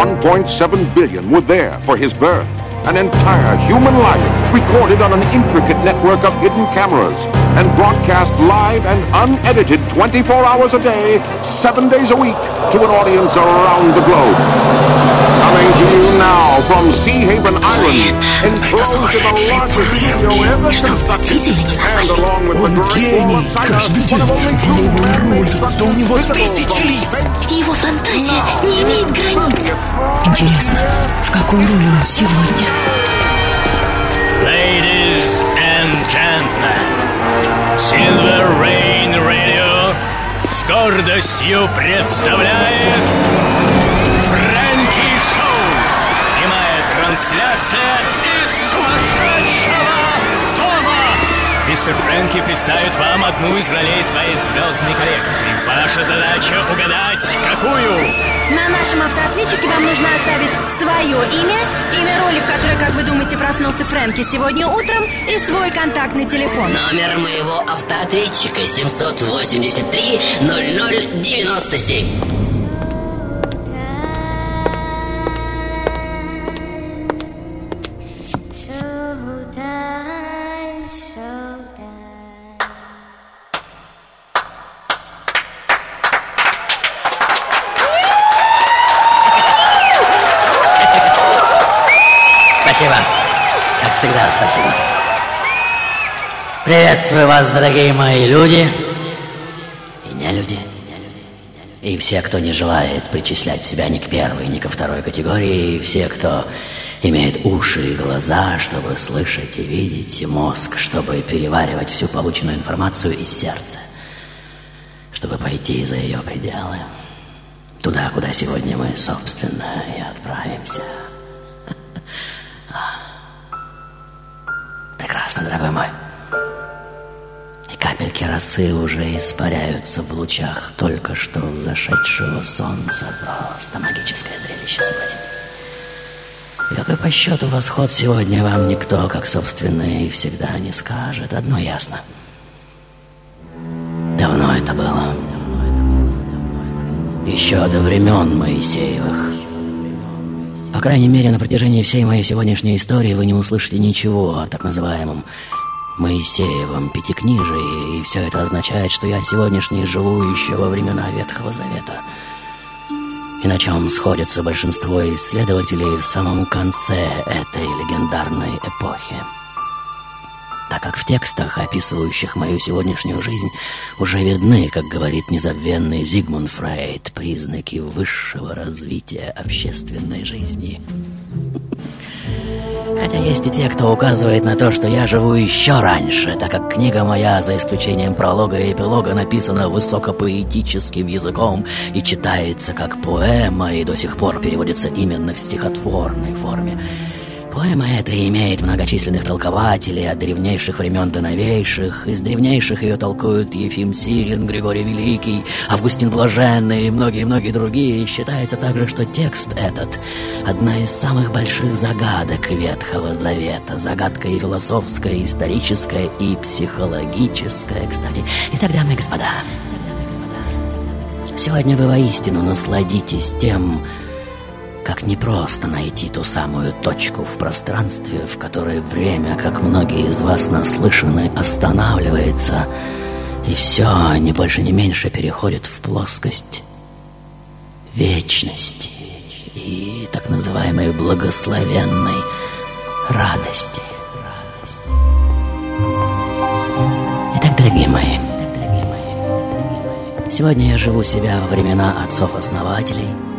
1.7 billion were there for his birth. An entire human life recorded on an intricate network of hidden cameras and broadcast live and unedited 24 hours a day, seven days a week to an audience around the globe. Coming to you now from Sea Haven Island, enclosed in the largest studio ever constructed, and along with the Он гений. Каждый of день one of only two новый man-made ролик. Да у него тысячи лиц. Его фантазия не имеет границ. Интересно, в какой роли он сегодня? Ladies and gentlemen, Silver Rain Radio с гордостью представляет. Прямая трансляция из сумасшедшего дома. Мистер Фрэнки представит вам одну из ролей своей звездной коллекции. Ваша задача угадать, какую? На нашем автоответчике вам нужно оставить свое имя, имя роли, в которой, как вы думаете, проснулся Фрэнки сегодня утром, и свой контактный телефон. Номер моего автоответчика 783 0097. Всегда, спасибо. Приветствую вас, дорогие мои люди и не люди. И все, кто не желает причислять себя ни к первой, ни ко второй категории, и все, кто имеет уши и глаза, чтобы слышать и видеть, и мозг, чтобы переваривать всю полученную информацию из сердца, чтобы пойти за ее пределы, туда, куда сегодня мы, собственно, и отправимся. Прекрасно, дорогой мой. И капельки росы уже испаряются в лучах только что зашедшего солнца. Просто магическое зрелище, согласитесь. И какой по счету восход сегодня вам никто, как собственно, и всегда не скажет. Одно ясно. Давно это было. Еще до времен Моисеевых. По крайней мере, на протяжении всей моей сегодняшней истории вы не услышите ничего о так называемом Моисеевом пятикнижии, и все это означает, что я сегодняшний живу еще во времена Ветхого Завета. И на чем сходятся большинство исследователей в самом конце этой легендарной эпохи. Так как в текстах, описывающих мою сегодняшнюю жизнь, уже видны, как говорит незабвенный Зигмунд Фрейд, признаки высшего развития общественной жизни. Хотя есть и те, кто указывает на то, что я живу еще раньше, так как книга моя, за исключением пролога и эпилога, написана высокопоэтическим языком и читается как поэма, и до сих пор переводится именно в стихотворной форме. Поэма эта имеет многочисленных толкователей от древнейших времен до новейших. Из древнейших ее толкуют Ефим Сирин, Григорий Великий, Августин Блаженный и многие-многие другие. Считается также, что текст этот — одна из самых больших загадок Ветхого Завета. Загадка и философская, и историческая, и психологическая, кстати. Итак, дамы и господа, сегодня вы воистину насладитесь тем, как непросто найти ту самую точку в пространстве, в которой время, как многие из вас наслышаны, останавливается, и все, не больше, не меньше, переходит в плоскость вечности и так называемой благословенной радости. Итак, дорогие мои, сегодня я живу себя во времена отцов-основателей –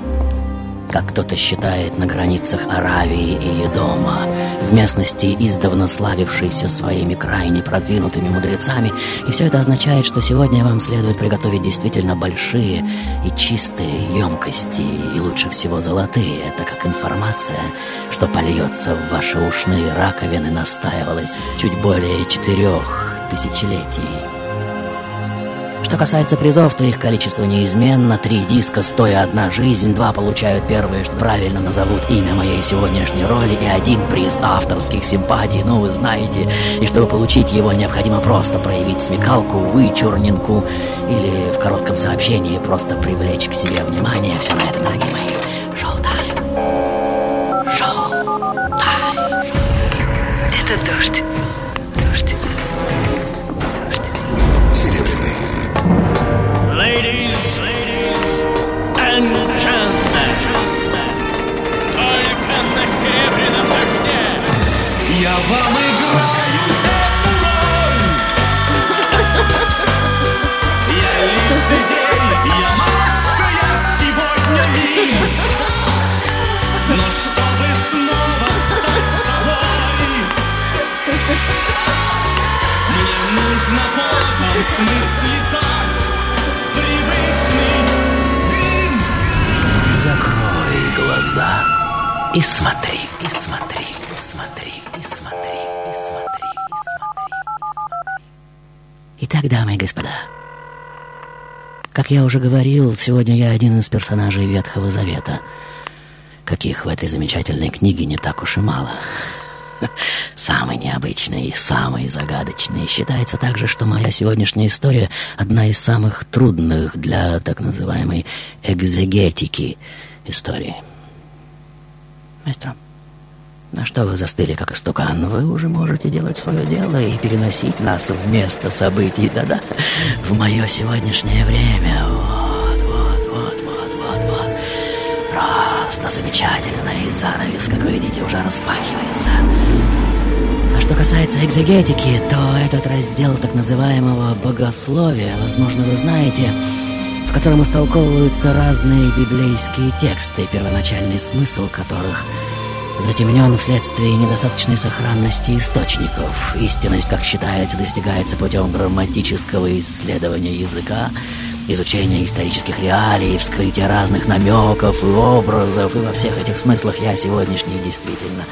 как кто-то считает, на границах Аравии и Едома, в местности, издавна славившейся своими крайне продвинутыми мудрецами, и все это означает, что сегодня вам следует приготовить действительно большие и чистые емкости, и лучше всего золотые, это как информация, что польется в ваши ушные раковины, настаивалась чуть более четырех тысячелетий. Что касается призов, то их количество неизменно. Три диска, стоя одна жизнь. Два получают первые, что правильно назовут имя моей сегодняшней роли. И один приз авторских симпатий, ну вы знаете. И чтобы получить его, необходимо просто проявить смекалку, вычурнинку. Или в коротком сообщении просто привлечь к себе внимание. Все на этом, дорогие мои. Шоу-тайм. Вам играю эту роль. Я лицедей, я маска, я сегодня миг. Но чтобы снова стать собой, мне нужно потом смыть с лица привычный грим. Закрой глаза и смотри, Итак, дамы и господа, как я уже говорил, сегодня я один из персонажей Ветхого Завета, каких в этой замечательной книге не так уж и мало. Самый необычный и самый загадочный. Считается также, что моя сегодняшняя история одна из самых трудных для так называемой экзегетики истории. Маэстро, на что вы застыли, как истукан? Вы уже можете делать свое дело и переносить нас в место событий, да-да, в мое сегодняшнее время. Вот, вот, вот, вот, вот, вот. Просто замечательно, и занавес, как вы видите, уже распахивается. А что касается экзегетики, то этот раздел так называемого богословия, возможно, вы знаете, в котором истолковываются разные библейские тексты, первоначальный смысл которых затемнен вследствие недостаточной сохранности источников. Истинность, как считается, достигается путем грамматического исследования языка, изучения исторических реалий, вскрытия разных намеков и образов, и во всех этих смыслах я сегодняшний действительно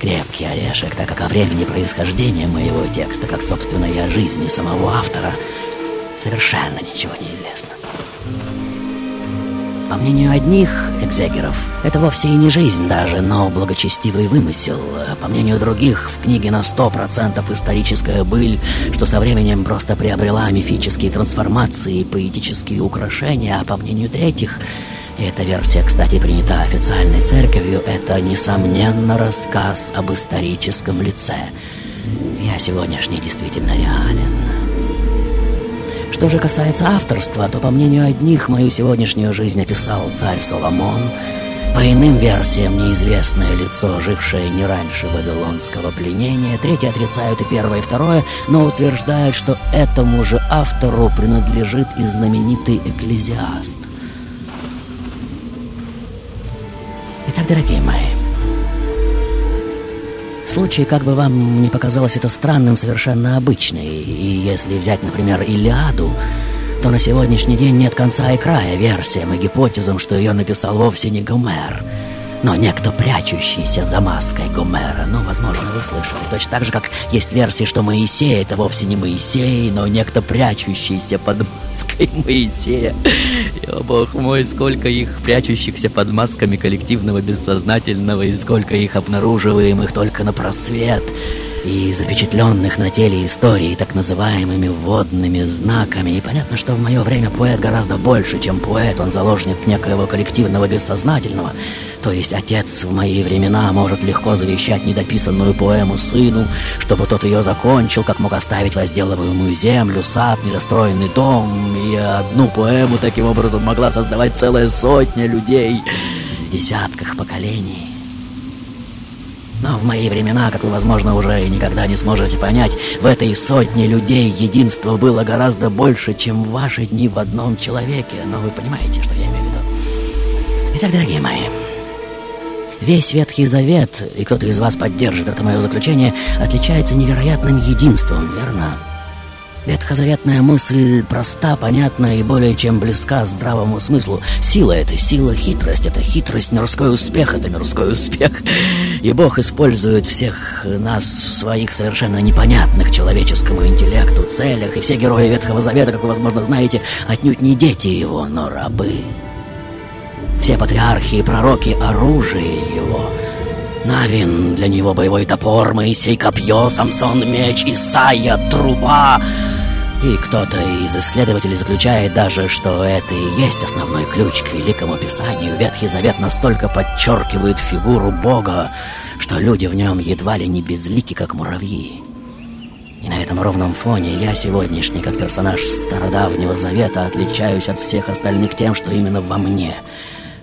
крепкий орешек, так как о времени происхождения моего текста, как, собственно, и о жизни самого автора, совершенно ничего не известно. По мнению одних экзегеров, это вовсе и не жизнь даже, но благочестивый вымысел. По мнению других, в книге на сто процентов историческая быль, что со временем просто приобрела мифические трансформации и поэтические украшения, а по мнению третьих, эта версия, кстати, принята официальной церковью, это, несомненно, рассказ об историческом лице. Я сегодняшний действительно реален. Что же касается авторства, то, по мнению одних, мою сегодняшнюю жизнь описал царь Соломон, по иным версиям неизвестное лицо, жившее не раньше вавилонского пленения, третьи отрицают и первое, и второе, но утверждают, что этому же автору принадлежит и знаменитый экклезиаст. Итак, дорогие мои, Случай, как бы вам не показалось это странным, совершенно обычный. И если взять, например, Илиаду, то на сегодняшний день нет конца и края версиям и гипотезам, что ее написал вовсе не Гомер, но некто, прячущийся за маской Гомера. Ну, возможно, вы слышали. Точно так же, как есть версии, что Моисей — это вовсе не Моисей, но некто, прячущийся под маской Моисея. О бог мой, сколько их прячущихся под масками коллективного бессознательного, и сколько их обнаруживаемых только на просвет и запечатленных на теле истории так называемыми вводными знаками. И понятно, что в мое время поэт гораздо больше, чем поэт. Он заложник некоего коллективного бессознательного. То есть отец в мои времена может легко завещать недописанную поэму сыну, чтобы тот ее закончил, как мог оставить возделываемую землю, сад, недостроенный дом. И одну поэму таким образом могла создавать целая сотня людей в десятках поколений. Но в мои времена, как вы, возможно, уже и никогда не сможете понять, в этой сотне людей единства было гораздо больше, чем в ваши дни в одном человеке. Но вы понимаете, что я имею в виду. Итак, дорогие мои, весь Ветхий Завет, и кто-то из вас поддержит это мое заключение, отличается невероятным единством, верно? Ветхозаветная мысль проста, понятна и более чем близка здравому смыслу. Сила — это сила, хитрость — это хитрость, мирской успех — это мирской успех. И Бог использует всех нас в своих совершенно непонятных человеческому интеллекту целях. И все герои Ветхого Завета, как вы, возможно, знаете, отнюдь не дети его, но рабы. Все патриархи и пророки — оружие его — Навин для него боевой топор, Моисей копье, Самсон меч, Исайя труба. И кто-то из исследователей заключает даже, что это и есть основной ключ к Великому Писанию. Ветхий Завет настолько подчеркивает фигуру Бога, что люди в нем едва ли не безлики, как муравьи. И на этом ровном фоне я сегодняшний, как персонаж Стародавнего Завета, отличаюсь от всех остальных тем, что именно во мне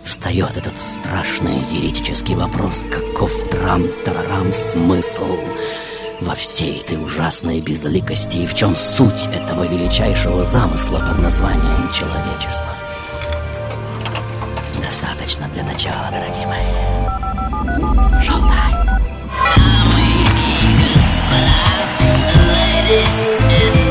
встает этот страшный еретический вопрос, каков трам-тарарам смысл во всей этой ужасной безликости и в чем суть этого величайшего замысла под названием человечество. Достаточно для начала, дорогие мои. Шоу-тайм. Tout ce qui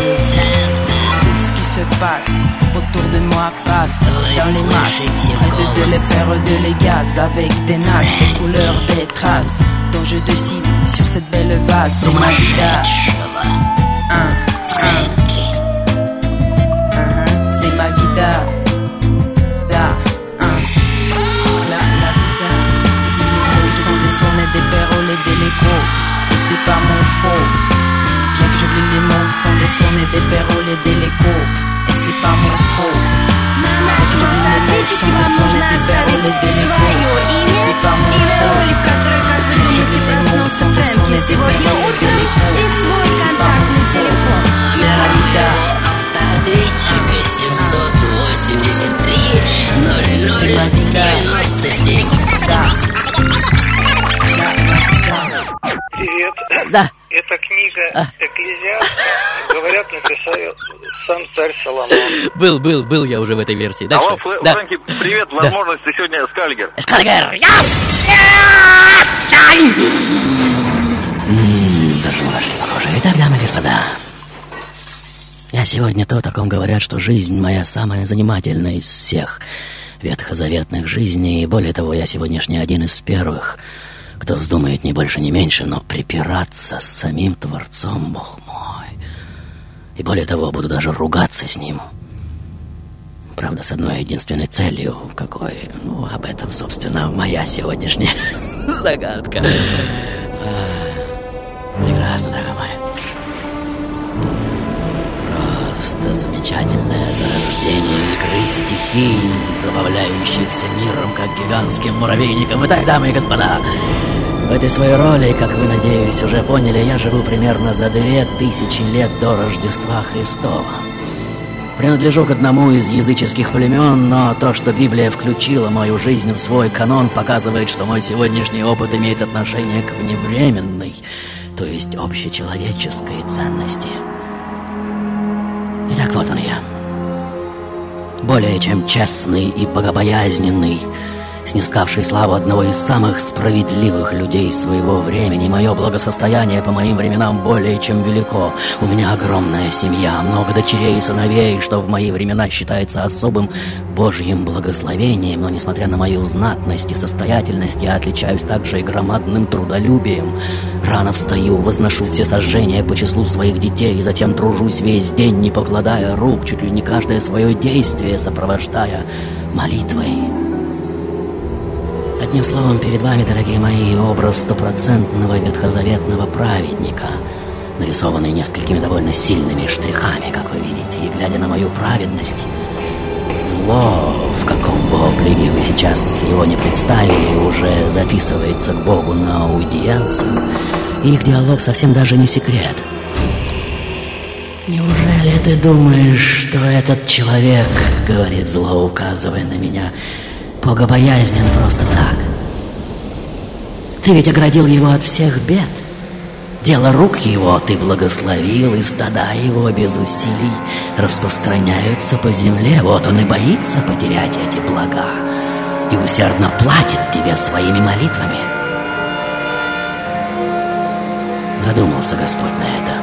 se passe autour de moi passe dans les masses. Près de, de les perles, de les gaz avec des nasses, des couleurs, des traces dont je décide sur cette belle vase. C'est ma vida. Hein. Hein, C'est ma vida. Da, hein. La, la vida. Les sont des sonnets, des paroles et des l'écho. Et c'est pas mon faux. Bien que j'oublie les mots, sont des sonnets, des paroles et des l'écho. Des l'écho. Et c'est pas mon имя faux. роли, в которой, как вы думаете, проснулся Фрэнки сегодня утром и свой контактный телефон. La vida. Автоответчик 783 C'est ma vida. 0097. Da. Da, da, da. Привет. Да. Эта книга А. Экклезиаста, говорят, написал сам царь Соломон. Был, был, был я уже в этой версии. Дальше. Алло, Фрэ- да. Фрэнки, привет, возможность ты сегодня Скальгер. Скальгер! Я! Даже мурашки похожи. Итак, дамы и господа, я сегодня то, о ком говорят, что жизнь моя самая занимательная из всех ветхозаветных жизней, и более того, я сегодняшний один из первых, кто вздумает не больше, не меньше, но припираться с самим Творцом, Бог мой. И более того, буду даже ругаться с ним. Правда, с одной единственной целью, какой, ну, об этом, собственно, моя сегодняшняя загадка. Прекрасно, дорогой мой. Просто замечательное зарождение игры стихий, забавляющихся миром, как гигантским муравейником. Итак, дамы и господа, в этой своей роли, как вы, надеюсь, уже поняли, я живу примерно за две тысячи лет до Рождества Христова. Принадлежу к одному из языческих племен, но то, что Библия включила мою жизнь в свой канон, показывает, что мой сегодняшний опыт имеет отношение к вневременной, то есть общечеловеческой ценности. Итак, вот он я. Более чем честный и богобоязненный, снискавший славу одного из самых справедливых людей своего времени. Мое благосостояние по моим временам более чем велико. У меня огромная семья, много дочерей и сыновей, что в мои времена считается особым божьим благословением. Но несмотря на мою знатность и состоятельность, я отличаюсь также и громадным трудолюбием. Рано встаю, возношу все сожжения по числу своих детей, и затем тружусь весь день, не покладая рук, чуть ли не каждое свое действие сопровождая молитвой. Одним словом, перед вами, дорогие мои, образ стопроцентного ветхозаветного праведника, нарисованный несколькими довольно сильными штрихами, как вы видите, и глядя на мою праведность, зло, в каком бы облике вы сейчас его не представили, уже записывается к Богу на аудиенцию, и их диалог совсем даже не секрет. Неужели ты думаешь, что этот человек, говорит зло, указывая на меня, богобоязнен просто так? Ты ведь оградил его от всех бед. Дело рук его ты благословил, и стада его без усилий распространяются по земле. Вот он и боится потерять эти блага и усердно платит тебе своими молитвами. Задумался Господь на это.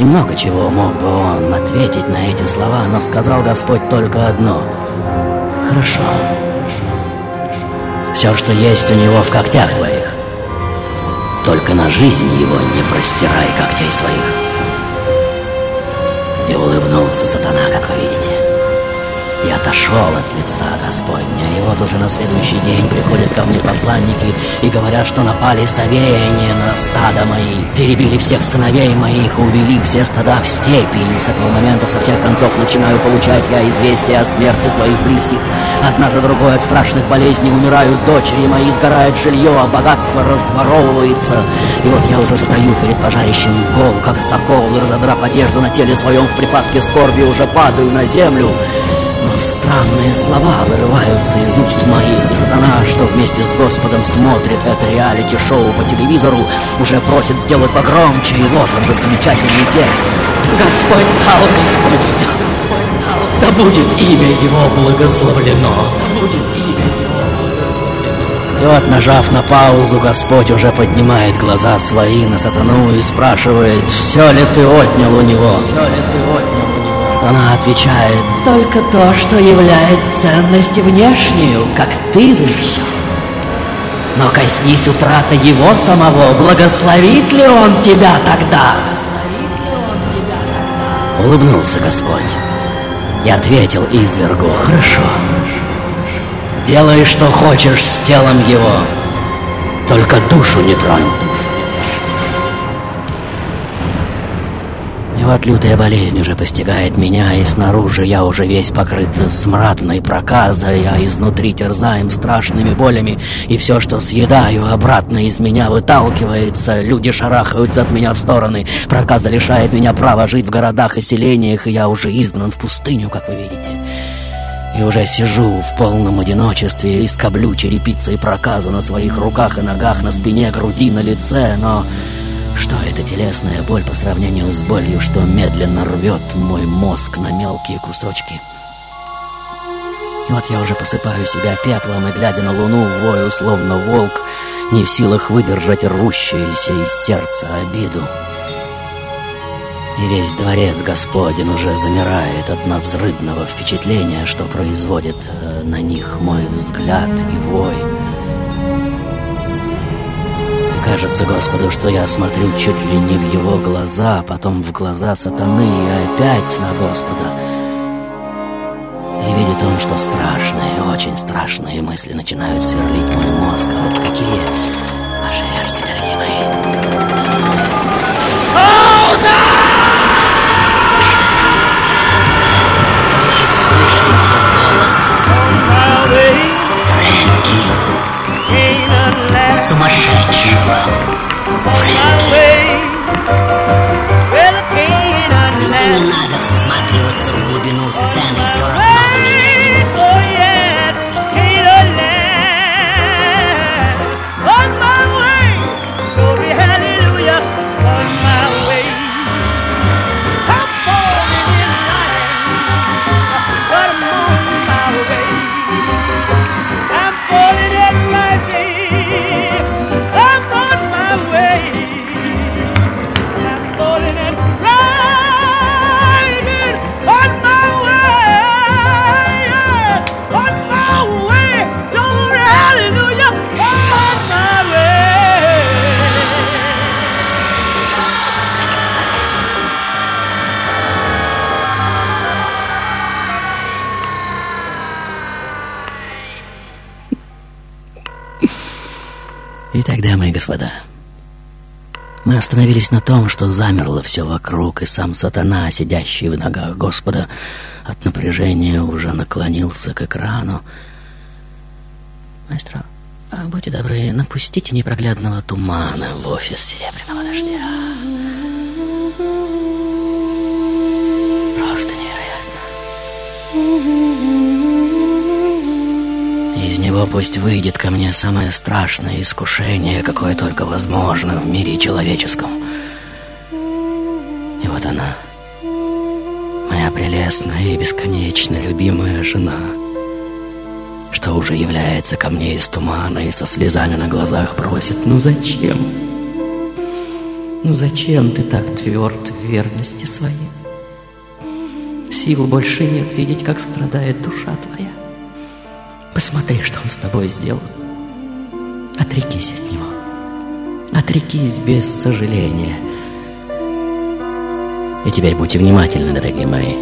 И много чего мог бы он ответить на эти слова, но сказал Господь только одно. Хорошо. Все, что есть у него в когтях твоих. Только на жизнь его не простирай когтей своих. И улыбнулся сатана, как вы видите. Я отошел от лица Господня, и вот уже на следующий день приходят ко мне посланники и говорят, что напали совеяния на стадо мои, перебили всех сыновей моих, увели все стада в степи, и с этого момента со всех концов начинаю получать я известия о смерти своих близких. Одна за другой от страшных болезней умирают дочери мои, сгорает жилье, а богатство разворовывается. И вот я уже стою перед пожарищем гол, как сокол, и разодрав одежду на теле своем в припадке скорби, уже падаю на землю. Странные слова вырываются из уст моих, сатана, что вместе с Господом смотрит это реалити-шоу по телевизору, уже просит сделать погромче, и вот он, этот замечательный текст. Господь дал, Господь взял, да будет имя Его благословлено, будет имя. И вот, нажав на паузу, Господь уже поднимает глаза свои на сатану и спрашивает, все ли ты отнял у него? Все ли ты Сатана отвечает, только то, что является ценность внешнюю, как ты завещал. Но коснись утрата его самого? Благословит ли он тебя тогда? Улыбнулся Господь и ответил извергу, хорошо, делай, что хочешь с телом его, только душу не тронь. Вот лютая болезнь уже постигает меня, и снаружи я уже весь покрыт смрадной проказой, а изнутри терзаем страшными болями, и все, что съедаю, обратно из меня выталкивается, люди шарахаются от меня в стороны, проказа лишает меня права жить в городах и селениях, и я уже изгнан в пустыню, как вы видите. И уже сижу в полном одиночестве и скоблю черепицей проказу на своих руках и ногах, на спине, груди, на лице, но... Что это телесная боль по сравнению с болью, что медленно рвет мой мозг на мелкие кусочки? И вот я уже посыпаю себя пеплом и, глядя на луну, вою, словно волк, не в силах выдержать рвущуюся из сердца обиду. И весь дворец Господень уже замирает от навзрыдного впечатления, что производит э, на них мой взгляд и вой. Кажется Господу, что я смотрю чуть ли не в его глаза, потом в глаза сатаны и опять на Господа. И видит он, что страшные, очень страшные мысли начинают сверлить мой мозг. А вот какие Сумасшедшего. Фрэнки И не надо всматриваться в глубину сцены Все равно вы меня не увидите Итак, дамы и господа, мы остановились на том, что замерло все вокруг, и сам сатана, сидящий в ногах Господа, от напряжения уже наклонился к экрану. Маэстро, а будьте добры, напустите непроглядного тумана в офис серебряного дождя. Просто невероятно. Из него пусть выйдет ко мне самое страшное искушение, какое только возможно в мире человеческом. И вот она, моя прелестная и бесконечно любимая жена, что уже является ко мне из тумана и со слезами на глазах просит, ну зачем? Ну зачем ты так тверд в верности своей? Сил больше нет видеть, как страдает душа твоя. Посмотри, что он с тобой сделал. Отрекись от него. Отрекись без сожаления. И теперь будьте внимательны, дорогие мои.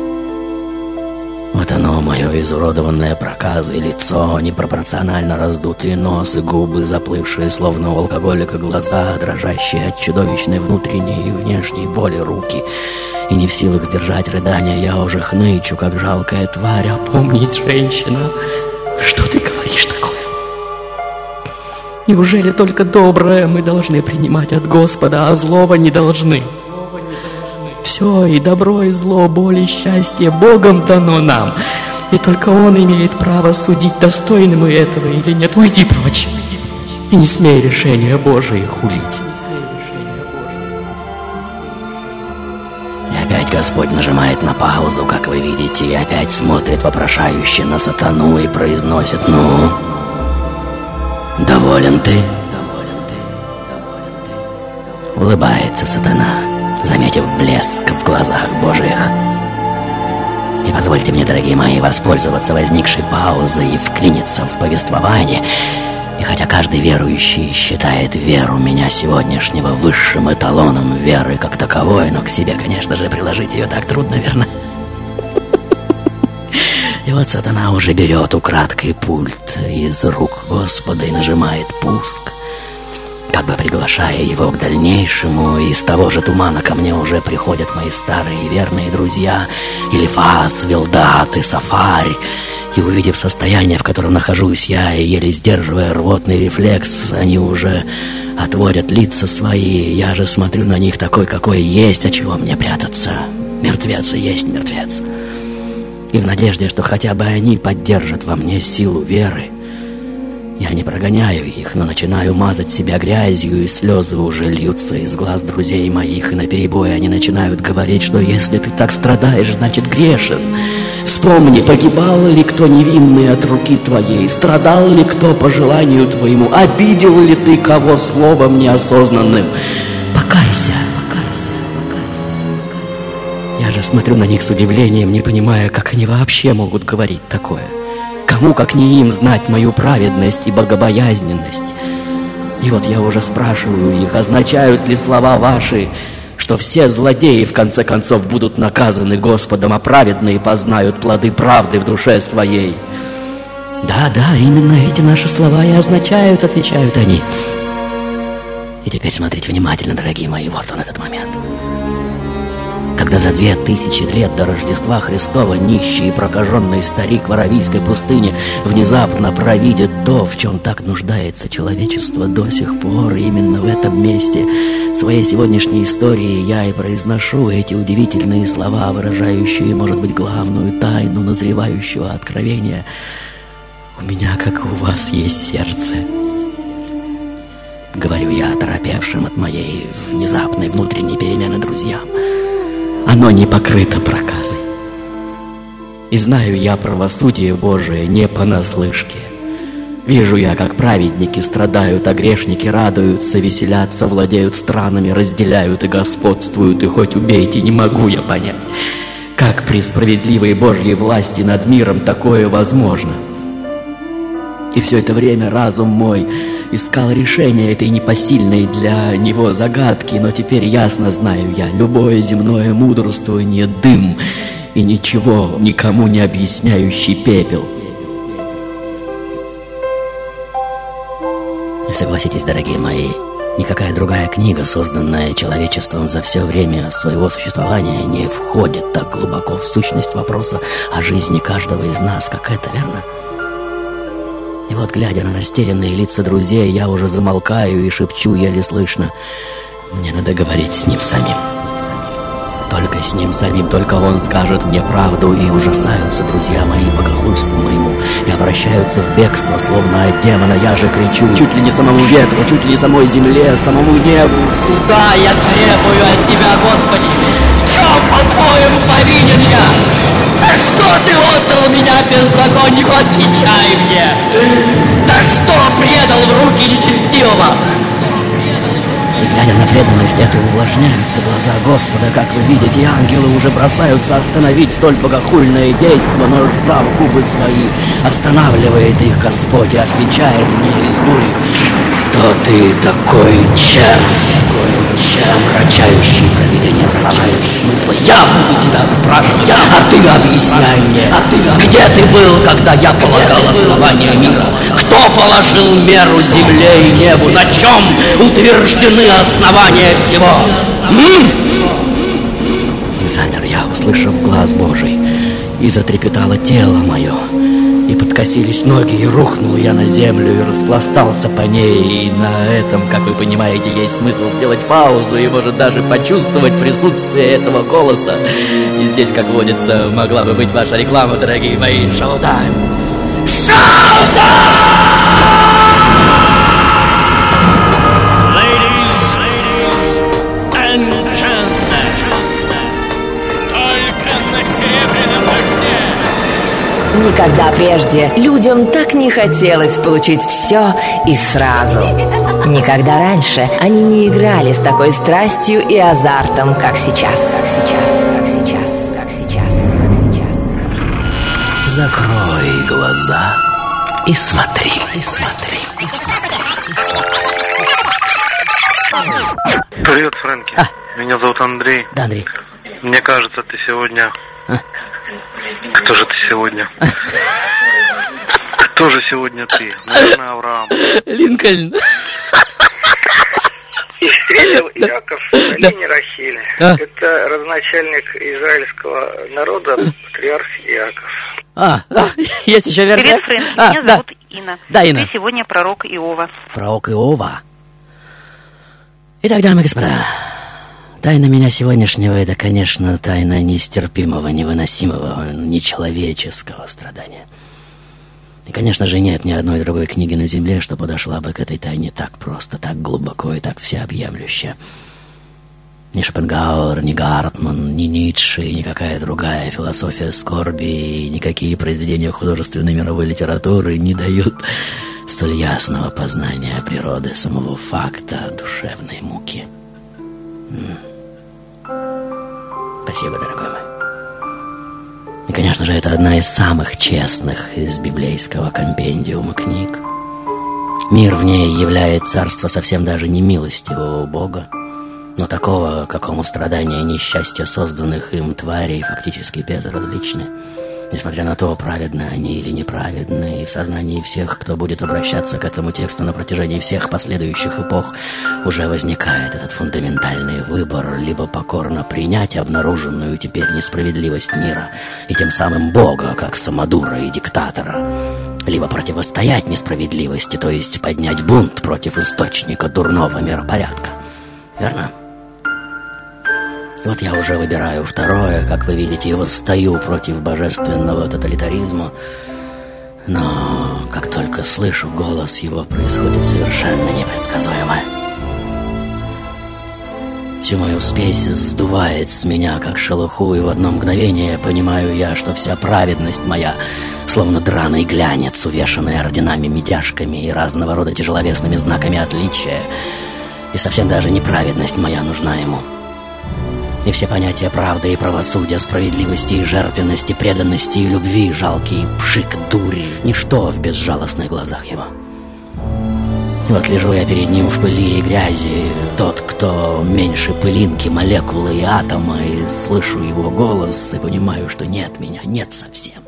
Вот оно, мое изуродованное проказой лицо, непропорционально раздутые нос и губы, заплывшие, словно у алкоголика, глаза, дрожащие от чудовищной внутренней и внешней боли руки. И не в силах сдержать рыдания, я уже хнычу, как жалкая тварь. Опомнись, женщина, что ты говоришь такое? Неужели только доброе мы должны принимать от Господа, а злого не должны? Все, и добро, и зло, боль и счастье Богом дано нам. И только Он имеет право судить, достойны мы этого или нет. Уйди прочь. И не смей решения Божие хулить. Господь нажимает на паузу, как вы видите, и опять смотрит вопрошающе на сатану и произносит «Ну, доволен ты?» Улыбается сатана, заметив блеск в глазах Божьих. И позвольте мне, дорогие мои, воспользоваться возникшей паузой и вклиниться в повествование. И хотя каждый верующий считает веру меня сегодняшнего высшим эталоном веры как таковой, но к себе, конечно же, приложить ее так трудно, верно? И вот сатана уже берет украдкой пульт из рук Господа и нажимает пуск — как бы приглашая его к дальнейшему, из того же тумана ко мне уже приходят мои старые и верные друзья Илифас, Вилдат и Сафарь. И увидев состояние, в котором нахожусь я, и еле сдерживая рвотный рефлекс, они уже отводят лица свои. Я же смотрю на них такой, какой есть, а чего мне прятаться. Мертвец и есть мертвец. И в надежде, что хотя бы они поддержат во мне силу веры, я не прогоняю их, но начинаю мазать себя грязью, и слезы уже льются из глаз друзей моих, и наперебой они начинают говорить, что если ты так страдаешь, значит грешен. Вспомни, погибал ли кто невинный от руки твоей, страдал ли кто по желанию твоему, обидел ли ты кого словом неосознанным. Покайся, покайся, покайся, покайся. Я же смотрю на них с удивлением, не понимая, как они вообще могут говорить такое. Кому, как не им, знать мою праведность и богобоязненность? И вот я уже спрашиваю их, означают ли слова ваши, что все злодеи в конце концов будут наказаны Господом, а праведные познают плоды правды в душе своей. Да, да, именно эти наши слова и означают, отвечают они. И теперь смотрите внимательно, дорогие мои, вот он этот момент когда за две тысячи лет до Рождества Христова нищий и прокаженный старик в Аравийской пустыне внезапно провидит то, в чем так нуждается человечество до сих пор. Именно в этом месте своей сегодняшней истории я и произношу эти удивительные слова, выражающие, может быть, главную тайну назревающего откровения. У меня, как у вас, есть сердце. Говорю я оторопевшим от моей внезапной внутренней перемены друзьям оно не покрыто проказой. И знаю я правосудие Божие не понаслышке. Вижу я, как праведники страдают, а грешники радуются, веселятся, владеют странами, разделяют и господствуют, и хоть убейте, не могу я понять, как при справедливой Божьей власти над миром такое возможно. И все это время разум мой искал решение этой непосильной для него загадки, но теперь ясно знаю я, любое земное мудрствование — дым, и ничего никому не объясняющий пепел. Согласитесь, дорогие мои, никакая другая книга, созданная человечеством за все время своего существования, не входит так глубоко в сущность вопроса о жизни каждого из нас, как это, верно? И вот, глядя на растерянные лица друзей, я уже замолкаю и шепчу еле слышно. Мне надо говорить с ним самим. Только с ним самим, только он скажет мне правду, и ужасаются друзья мои богохульству моему, и обращаются в бегство, словно от демона. Я же кричу, чуть ли не самому ветру, чуть ли не самой земле, самому небу. Сюда я требую от тебя, Господи! В чем, по-твоему, повинен я? Что ты отдал меня беззаконнику? Отвечай мне! За что предал в руки нечестивого? И глядя на преданность эту, увлажняются глаза Господа, как вы видите, ангелы уже бросаются остановить столь богохульное действо, но сжав губы свои, останавливает их Господь и отвечает мне из бури. Кто ты такой червь? Омрачающий проведение слова и смысла. Я буду тебя спрашивать, а ты объясняй мне. А ты, где ты был, когда я полагал основание мира? Кто положил меру земле и небу? На чем утверждены основания всего? М? И замер я, услышав глаз Божий, и затрепетало тело мое, и подкосились ноги, и рухнул я на землю, и распластался по ней. И на этом, как вы понимаете, есть смысл сделать паузу и, может, даже почувствовать присутствие этого голоса. И здесь, как водится, могла бы быть ваша реклама, дорогие мои. Шоу-тайм! Ladies, Никогда прежде людям так не хотелось получить все и сразу. Никогда раньше они не играли с такой страстью и азартом, как сейчас. Как сейчас, как сейчас, как сейчас, как сейчас. Закрой глаза и смотри, и смотри, и смотри. Привет, Фрэнки. Меня зовут Андрей. Да, Андрей. Мне кажется, ты сегодня... Кто же ты сегодня? Кто же сегодня ты? Наверное, Авраам. Линкольн. И встретил Иаков на линии Рахили. А. Это родоначальник израильского народа, патриарх Иаков. А, а, есть еще версия? Привет, Фрэнк. А, Меня да. зовут Инна. Да, Инна. Ты сегодня пророк Иова. Пророк Иова. Итак, дамы и господа, тайна меня сегодняшнего — это, конечно, тайна нестерпимого, невыносимого, нечеловеческого страдания. И, конечно же, нет ни одной другой книги на Земле, что подошла бы к этой тайне так просто, так глубоко и так всеобъемлюще. Ни Шопенгауэр, ни Гартман, ни Ницше, и никакая другая философия скорби, никакие произведения художественной мировой литературы не дают столь ясного познания природы самого факта душевной муки. М. Спасибо, дорогой мой. И, конечно же, это одна из самых честных из библейского компендиума книг. Мир в ней являет царство совсем даже не милостивого Бога, но такого, какому страдания и несчастья созданных им тварей фактически безразличны. Несмотря на то, праведны они или неправедны, и в сознании всех, кто будет обращаться к этому тексту на протяжении всех последующих эпох, уже возникает этот фундаментальный выбор либо покорно принять обнаруженную теперь несправедливость мира и тем самым Бога, как самодура и диктатора, либо противостоять несправедливости, то есть поднять бунт против источника дурного миропорядка. Верно? Вот я уже выбираю второе, как вы видите, и восстаю против божественного тоталитаризма. Но как только слышу голос его, происходит совершенно непредсказуемое. Всю мою спесь сдувает с меня, как шелуху, и в одно мгновение понимаю я, что вся праведность моя, словно драный глянец, увешанный орденами, медяшками и разного рода тяжеловесными знаками отличия, и совсем даже неправедность моя нужна ему. И все понятия правды и правосудия, справедливости и жертвенности, преданности и любви, жалкий пшик дури, ничто в безжалостных глазах его. И вот лежу я перед ним в пыли и грязи, тот, кто меньше пылинки, молекулы и атома, и слышу его голос, и понимаю, что нет меня, нет совсем.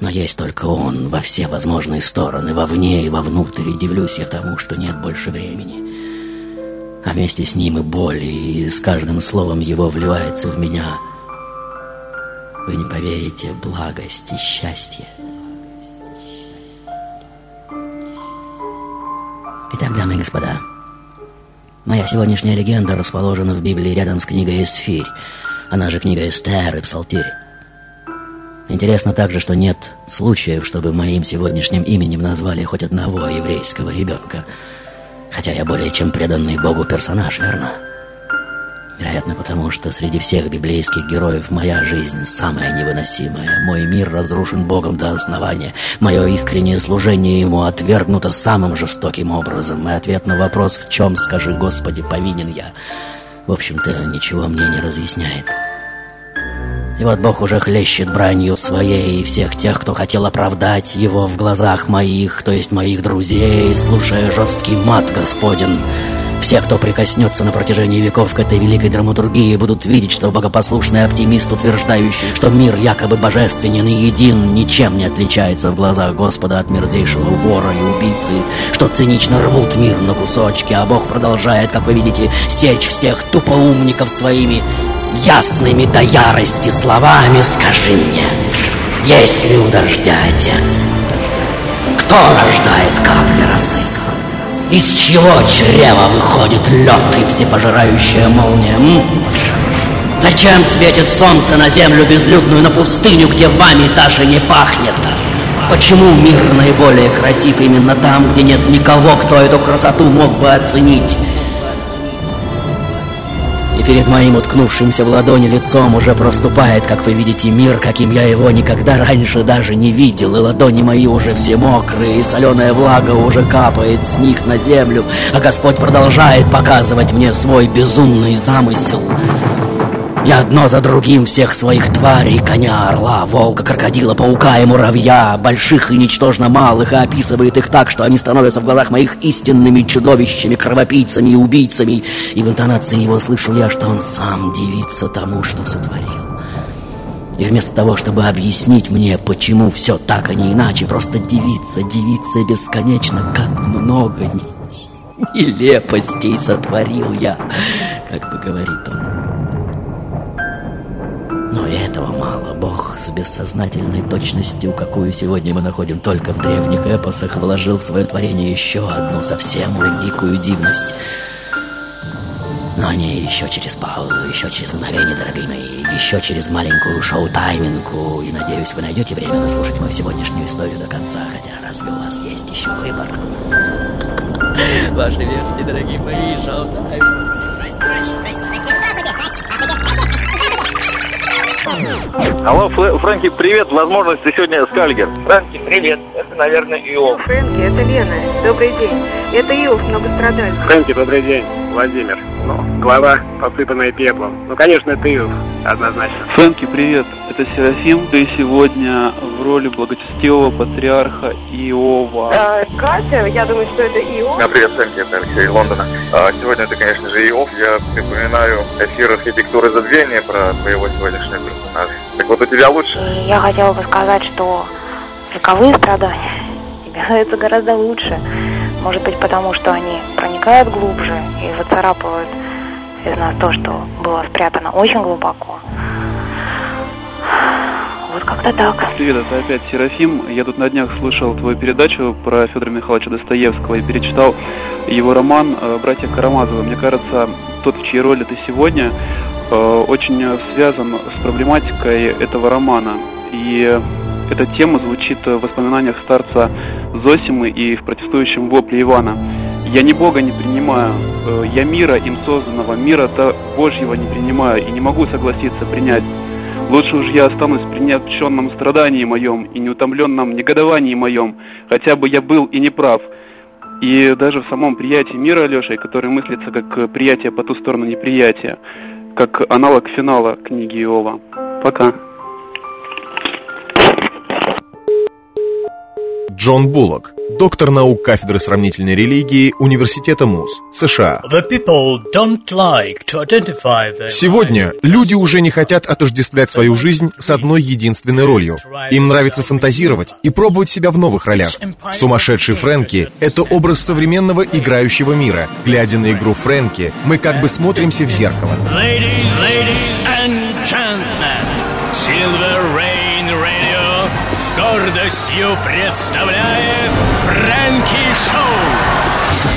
Но есть только он во все возможные стороны, вовне и вовнутрь, и дивлюсь я тому, что нет больше времени. А вместе с ним и боль, и с каждым словом его вливается в меня. Вы не поверите, благость и счастье. Итак, дамы и господа, моя сегодняшняя легенда расположена в Библии рядом с книгой Эсфирь, она же книга Эстер и Псалтирь. Интересно также, что нет случаев, чтобы моим сегодняшним именем назвали хоть одного еврейского ребенка. Хотя я более чем преданный Богу персонаж, верно? Вероятно, потому что среди всех библейских героев моя жизнь самая невыносимая. Мой мир разрушен Богом до основания. Мое искреннее служение Ему отвергнуто самым жестоким образом. И ответ на вопрос «В чем, скажи, Господи, повинен я?» в общем-то, ничего мне не разъясняет. И вот Бог уже хлещет бранью своей всех тех, кто хотел оправдать его в глазах моих, то есть моих друзей, слушая жесткий мат Господен. Все, кто прикоснется на протяжении веков к этой великой драматургии, будут видеть, что богопослушный оптимист, утверждающий, что мир якобы божественен и един, ничем не отличается в глазах Господа от мерзейшего вора и убийцы, что цинично рвут мир на кусочки, а Бог продолжает, как вы видите, сечь всех тупоумников своими ясными до ярости словами. Скажи мне, есть ли у дождя отец? Кто рождает капли росы? Из чего чрева выходит лед и всепожирающая молния? М? Зачем светит солнце на землю безлюдную, на пустыню, где вами даже не пахнет? Почему мир наиболее красив именно там, где нет никого, кто эту красоту мог бы оценить? Перед моим уткнувшимся в ладони лицом уже проступает, как вы видите, мир, каким я его никогда раньше даже не видел. И ладони мои уже все мокрые, и соленая влага уже капает с них на землю. А Господь продолжает показывать мне свой безумный замысел. Я одно за другим всех своих тварей, коня, орла, волка, крокодила, паука и муравья, больших и ничтожно малых, и описывает их так, что они становятся в глазах моих истинными чудовищами, кровопийцами и убийцами. И в интонации его слышу я, что он сам дивится тому, что сотворил. И вместо того, чтобы объяснить мне, почему все так, а не иначе, просто дивиться, дивиться бесконечно, как много нелепостей сотворил я, как бы говорит он. Но этого мало. Бог с бессознательной точностью, какую сегодня мы находим только в древних эпосах, вложил в свое творение еще одну совсем уж дикую дивность. Но не еще через паузу, еще через мгновение, дорогие мои, еще через маленькую шоу-тайминку. И надеюсь, вы найдете время дослушать мою сегодняшнюю историю до конца, хотя разве у вас есть еще выбор? Ваши версии, дорогие мои, шоу-тайм. Алло, Флэ- Фрэнки, привет. Возможно, ты сегодня Скальгер. Фрэнки, привет. Это, наверное, Иов. Фрэнки, это Лена. Добрый день. Это Иов, многострадальный. Фрэнки, добрый день. Владимир. Ну, голова, посыпанная пеплом. Ну, конечно, это Иов. Однозначно. Фрэнки, привет. Это Серафим. Ты сегодня в роли благочестивого патриарха Иова. А, Катя, я думаю, что это Иов. А, привет, Фрэнки, это Алексей из Лондона. А, сегодня это, конечно же, Иов. Я припоминаю эфир архитектуры забвения про твоего сегодняшнего персонажа. Так вот, у тебя лучше? И я хотела бы сказать, что вековые страдания тебе нравятся гораздо лучше. Может быть, потому что они проникают глубже и выцарапывают из нас то, что было спрятано очень глубоко. Вот как-то так. Привет, это опять Серафим. Я тут на днях слушал твою передачу про Федора Михайловича Достоевского и перечитал его роман э, «Братья Карамазовы». Мне кажется, тот, в чьей роли ты сегодня, э, очень связан с проблематикой этого романа. И эта тема звучит в воспоминаниях старца Зосимы и в протестующем вопле Ивана. Я ни Бога не принимаю, э, я мира им созданного, мира-то Божьего не принимаю и не могу согласиться принять. Лучше уж я останусь при неотченном страдании моем и неутомленном негодовании моем, хотя бы я был и не прав. И даже в самом приятии мира, Лешей, который мыслится как приятие по ту сторону неприятия, как аналог финала книги Иова. Пока. Джон Буллок, доктор наук кафедры сравнительной религии Университета МУЗ, США. Сегодня люди уже не хотят отождествлять свою жизнь с одной единственной ролью. Им нравится фантазировать и пробовать себя в новых ролях. Сумасшедший Фрэнки — это образ современного играющего мира. Глядя на игру Фрэнки, мы как бы смотримся в зеркало. Ladies, ladies гордостью представляет Фрэнки Шоу.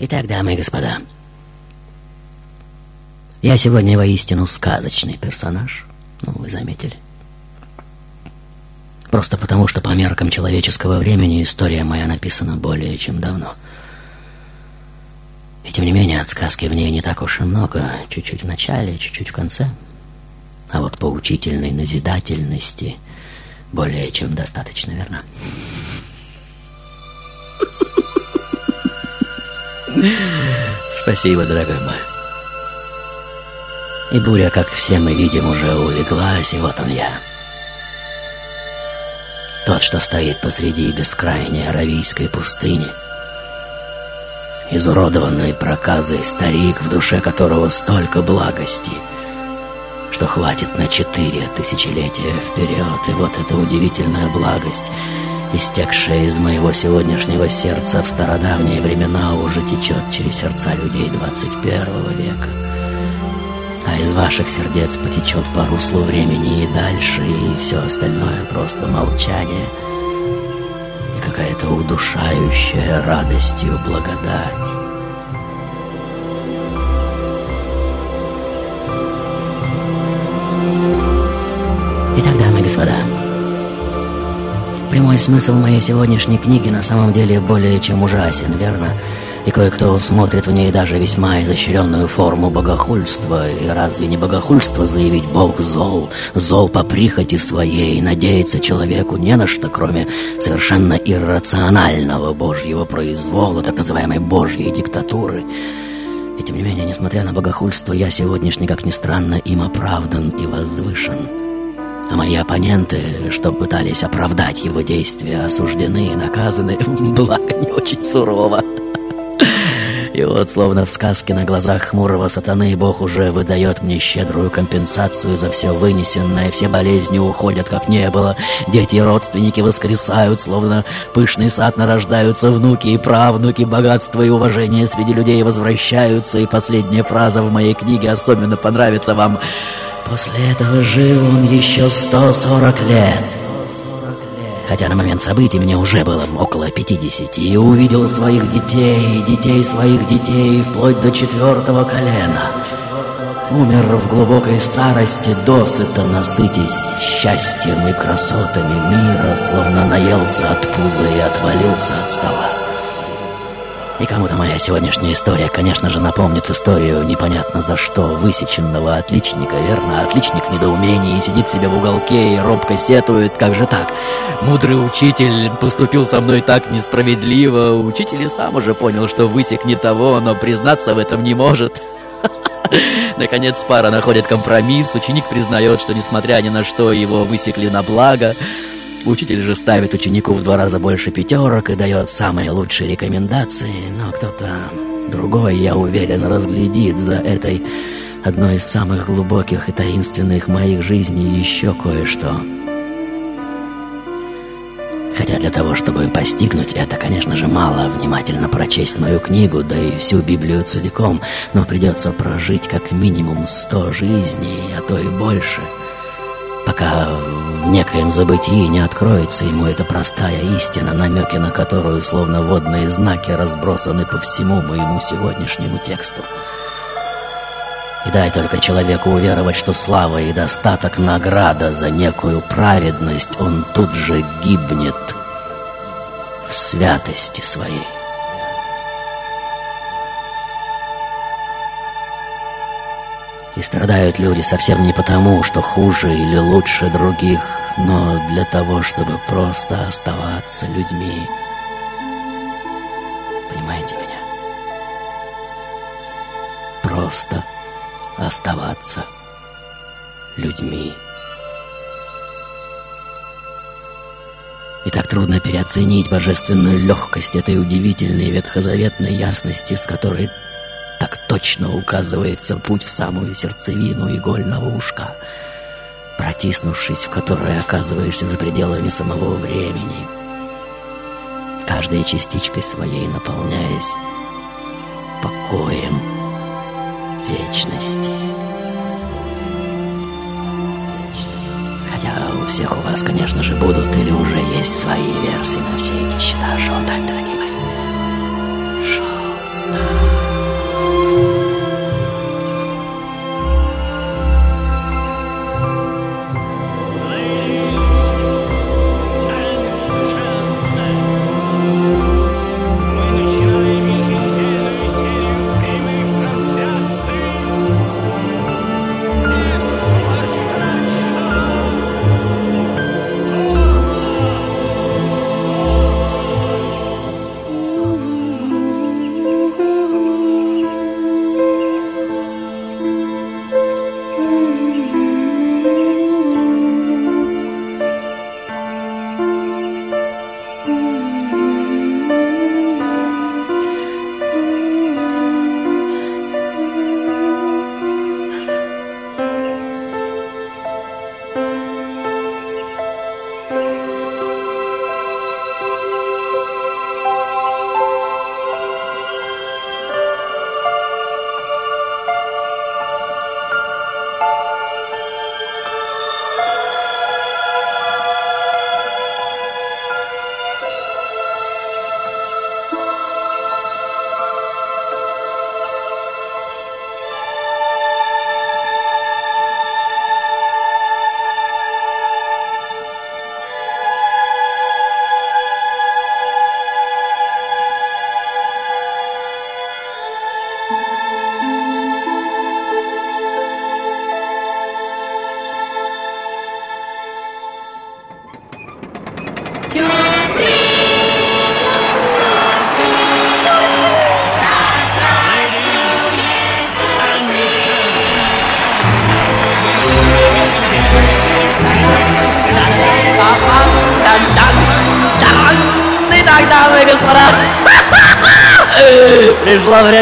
Итак, дамы и господа, я сегодня воистину сказочный персонаж, ну, вы заметили. Просто потому, что по меркам человеческого времени история моя написана более чем давно. И тем не менее, от сказки в ней не так уж и много. Чуть-чуть в начале, чуть-чуть в конце. А вот поучительной назидательности более чем достаточно, верно? Спасибо, дорогой мой. И буря, как все мы видим, уже улеглась, и вот он я. Тот, что стоит посреди бескрайней аравийской пустыни. Изуродованный проказой старик, в душе которого столько благости, что хватит на четыре тысячелетия вперед. И вот эта удивительная благость, истекшая из моего сегодняшнего сердца в стародавние времена, уже течет через сердца людей 21 века а из ваших сердец потечет по руслу времени и дальше, и все остальное просто молчание и какая-то удушающая радостью благодать. Господа, прямой смысл моей сегодняшней книги на самом деле более чем ужасен, верно? и кое-кто смотрит в ней даже весьма изощренную форму богохульства. И разве не богохульство заявить «Бог зол, зол по прихоти своей, надеяться человеку не на что, кроме совершенно иррационального божьего произвола, так называемой божьей диктатуры?» И тем не менее, несмотря на богохульство, я сегодняшний, как ни странно, им оправдан и возвышен. Мои оппоненты, что пытались оправдать его действия, осуждены и наказаны, благо не очень сурово. И вот, словно в сказке на глазах хмурого сатаны, Бог уже выдает мне щедрую компенсацию за все вынесенное. Все болезни уходят, как не было. Дети и родственники воскресают, словно пышный сад нарождаются внуки и правнуки. Богатство и уважение среди людей возвращаются. И последняя фраза в моей книге особенно понравится вам. После этого жил он еще 140 лет. Хотя на момент событий мне уже было около 50, и увидел своих детей, детей своих детей, вплоть до четвертого колена. Умер в глубокой старости, досыта насытясь счастьем и красотами мира, словно наелся от пуза и отвалился от стола. И кому-то моя сегодняшняя история, конечно же, напомнит историю непонятно за что высеченного отличника, верно? Отличник в недоумении сидит себе в уголке и робко сетует. Как же так? Мудрый учитель поступил со мной так несправедливо. Учитель и сам уже понял, что высек не того, но признаться в этом не может. Наконец пара находит компромисс. Ученик признает, что несмотря ни на что его высекли на благо. Учитель же ставит ученику в два раза больше пятерок и дает самые лучшие рекомендации, но кто-то другой, я уверен, разглядит за этой одной из самых глубоких и таинственных моих жизней еще кое-что. Хотя для того, чтобы постигнуть это, конечно же, мало внимательно прочесть мою книгу, да и всю Библию целиком, но придется прожить как минимум сто жизней, а то и больше – пока в некоем забытии не откроется ему эта простая истина, намеки на которую, словно водные знаки, разбросаны по всему моему сегодняшнему тексту. И дай только человеку уверовать, что слава и достаток награда за некую праведность, он тут же гибнет в святости своей. И страдают люди совсем не потому, что хуже или лучше других, но для того, чтобы просто оставаться людьми. Понимаете меня? Просто оставаться людьми. И так трудно переоценить божественную легкость этой удивительной ветхозаветной ясности, с которой так точно указывается путь в самую сердцевину игольного ушка, протиснувшись в которое оказываешься за пределами самого времени, каждой частичкой своей наполняясь покоем вечности. Хотя у всех у вас, конечно же, будут или уже есть свои версии на все эти счета. Шоу-тайм, дорогие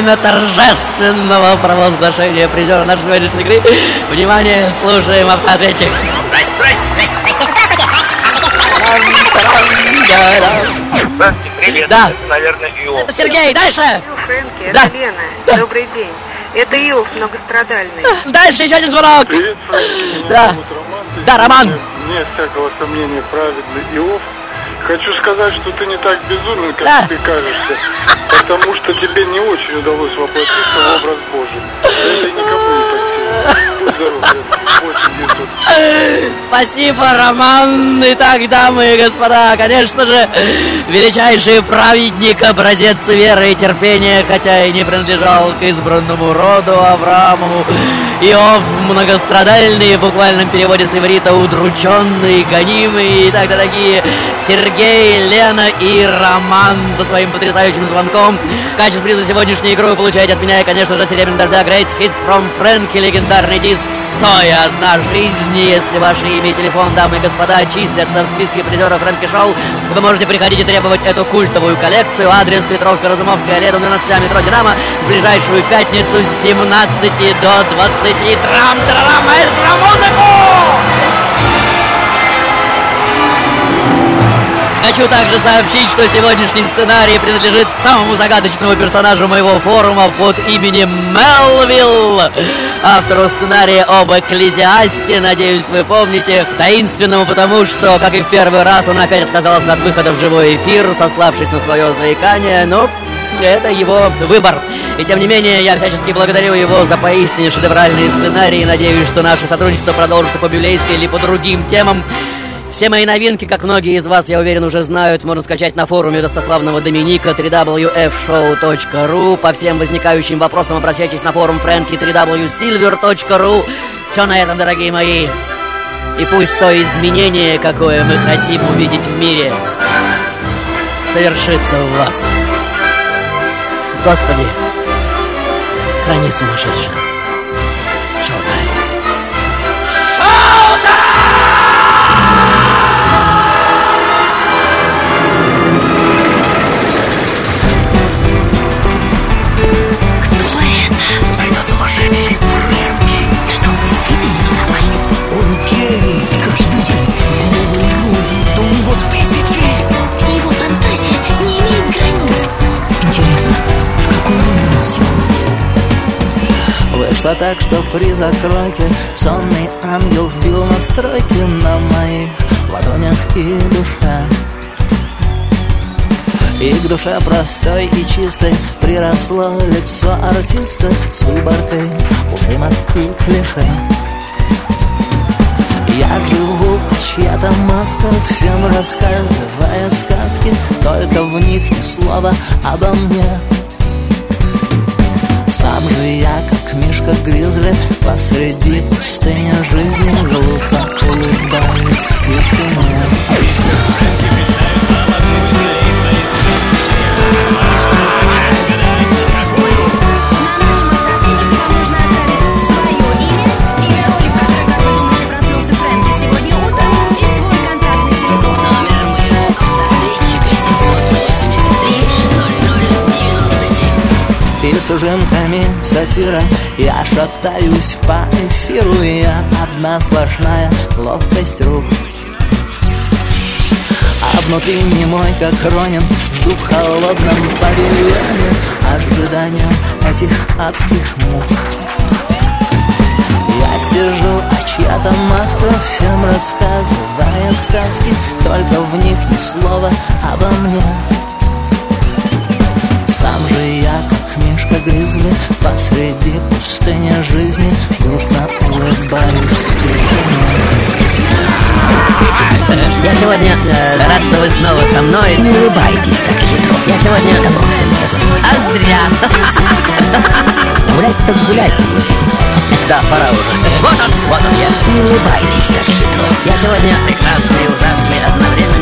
время торжественного провозглашения призера нашей сегодняшней игры. Внимание, слушаем автоответчик. Здрасте, здрасте, здрасте, здрасте, Здравствуйте, привет. Да. Это, наверное, Иов. Это Сергей, дальше! Фрэнки, Да. это Лена. Добрый день. Это Иов многострадальный. Дальше еще один звонок! Привет, Фрэнки. Да. зовут Роман. Ты Да, Роман. Нет, нет всякого сомнения, праведный Иов. Хочу сказать, что ты не так безумен, как Да. тебе кажешься, Потому что тебе не очень удалось воплотиться в образ Божий. Это никому не под силу. Будь здоров, 8900. Спасибо, Роман. Итак, дамы и господа, конечно же, величайший праведник, образец веры и терпения, хотя и не принадлежал к избранному роду Авраамову. Иов многострадальный, в буквальном переводе с иврита удрученный, гонимый. Итак, дорогие Сергей, Лена и Роман за своим потрясающим звонком. В качестве приза сегодняшней игры вы получаете от меня, конечно же, серебряный дождя Great Hits from Frankie, легендарный диск «Стоя одна жизнь». Если ваше имя и телефон, дамы и господа, числятся в списке призеров Фрэнки Шоу, вы можете приходить и требовать эту культовую коллекцию. Адрес Петровско-Разумовская, летом 12 метро «Динамо» в ближайшую пятницу с 17 до 20. Трам-трам, маэстро, музыку! Хочу также сообщить, что сегодняшний сценарий принадлежит самому загадочному персонажу моего форума под именем Мелвилл. Автору сценария об Экклезиасте, надеюсь, вы помните. Таинственному потому, что, как и в первый раз, он опять отказался от выхода в живой эфир, сославшись на свое заикание, но это его выбор. И тем не менее, я всячески благодарю его за поистине шедевральные сценарии. Надеюсь, что наше сотрудничество продолжится по библейской или по другим темам. Все мои новинки, как многие из вас, я уверен, уже знают, можно скачать на форуме достославного Доминика www.fshow.ru По всем возникающим вопросам обращайтесь на форум Фрэнки www.silver.ru Все на этом, дорогие мои. И пусть то изменение, какое мы хотим увидеть в мире, совершится у вас. Господи, храни сумасшедших. Вышло так, что при закройке Сонный ангел сбил настройки на моих ладонях и душе. И к душе простой и чистой Приросло лицо артиста С выборкой ужимок и клише. Я живу, а чья-то маска Всем рассказывает сказки Только в них ни слова обо мне сам же я, как Мишка Гризли Посреди пустыни жизни Глупо улыбаюсь в тишине сатира Я шатаюсь по эфиру Я одна сплошная ловкость рук. А внутри не мой, как Ронин Жду в холодном павильоне. Ожидания этих адских мук. Я сижу, а чья-то маска Всем рассказывает сказки. Только в них ни слова обо мне. Сам же я, как Мишка Гризли Посреди пустыни жизни Грустно в тишине Я сегодня э, рад, что вы снова со мной. Не улыбайтесь так хитро. Я сегодня... А зря. Гулять так гулять. Да, пора уже. Вот он, вот он я. Не улыбайтесь так хитро. Я сегодня прекрасный ужасный одновременно.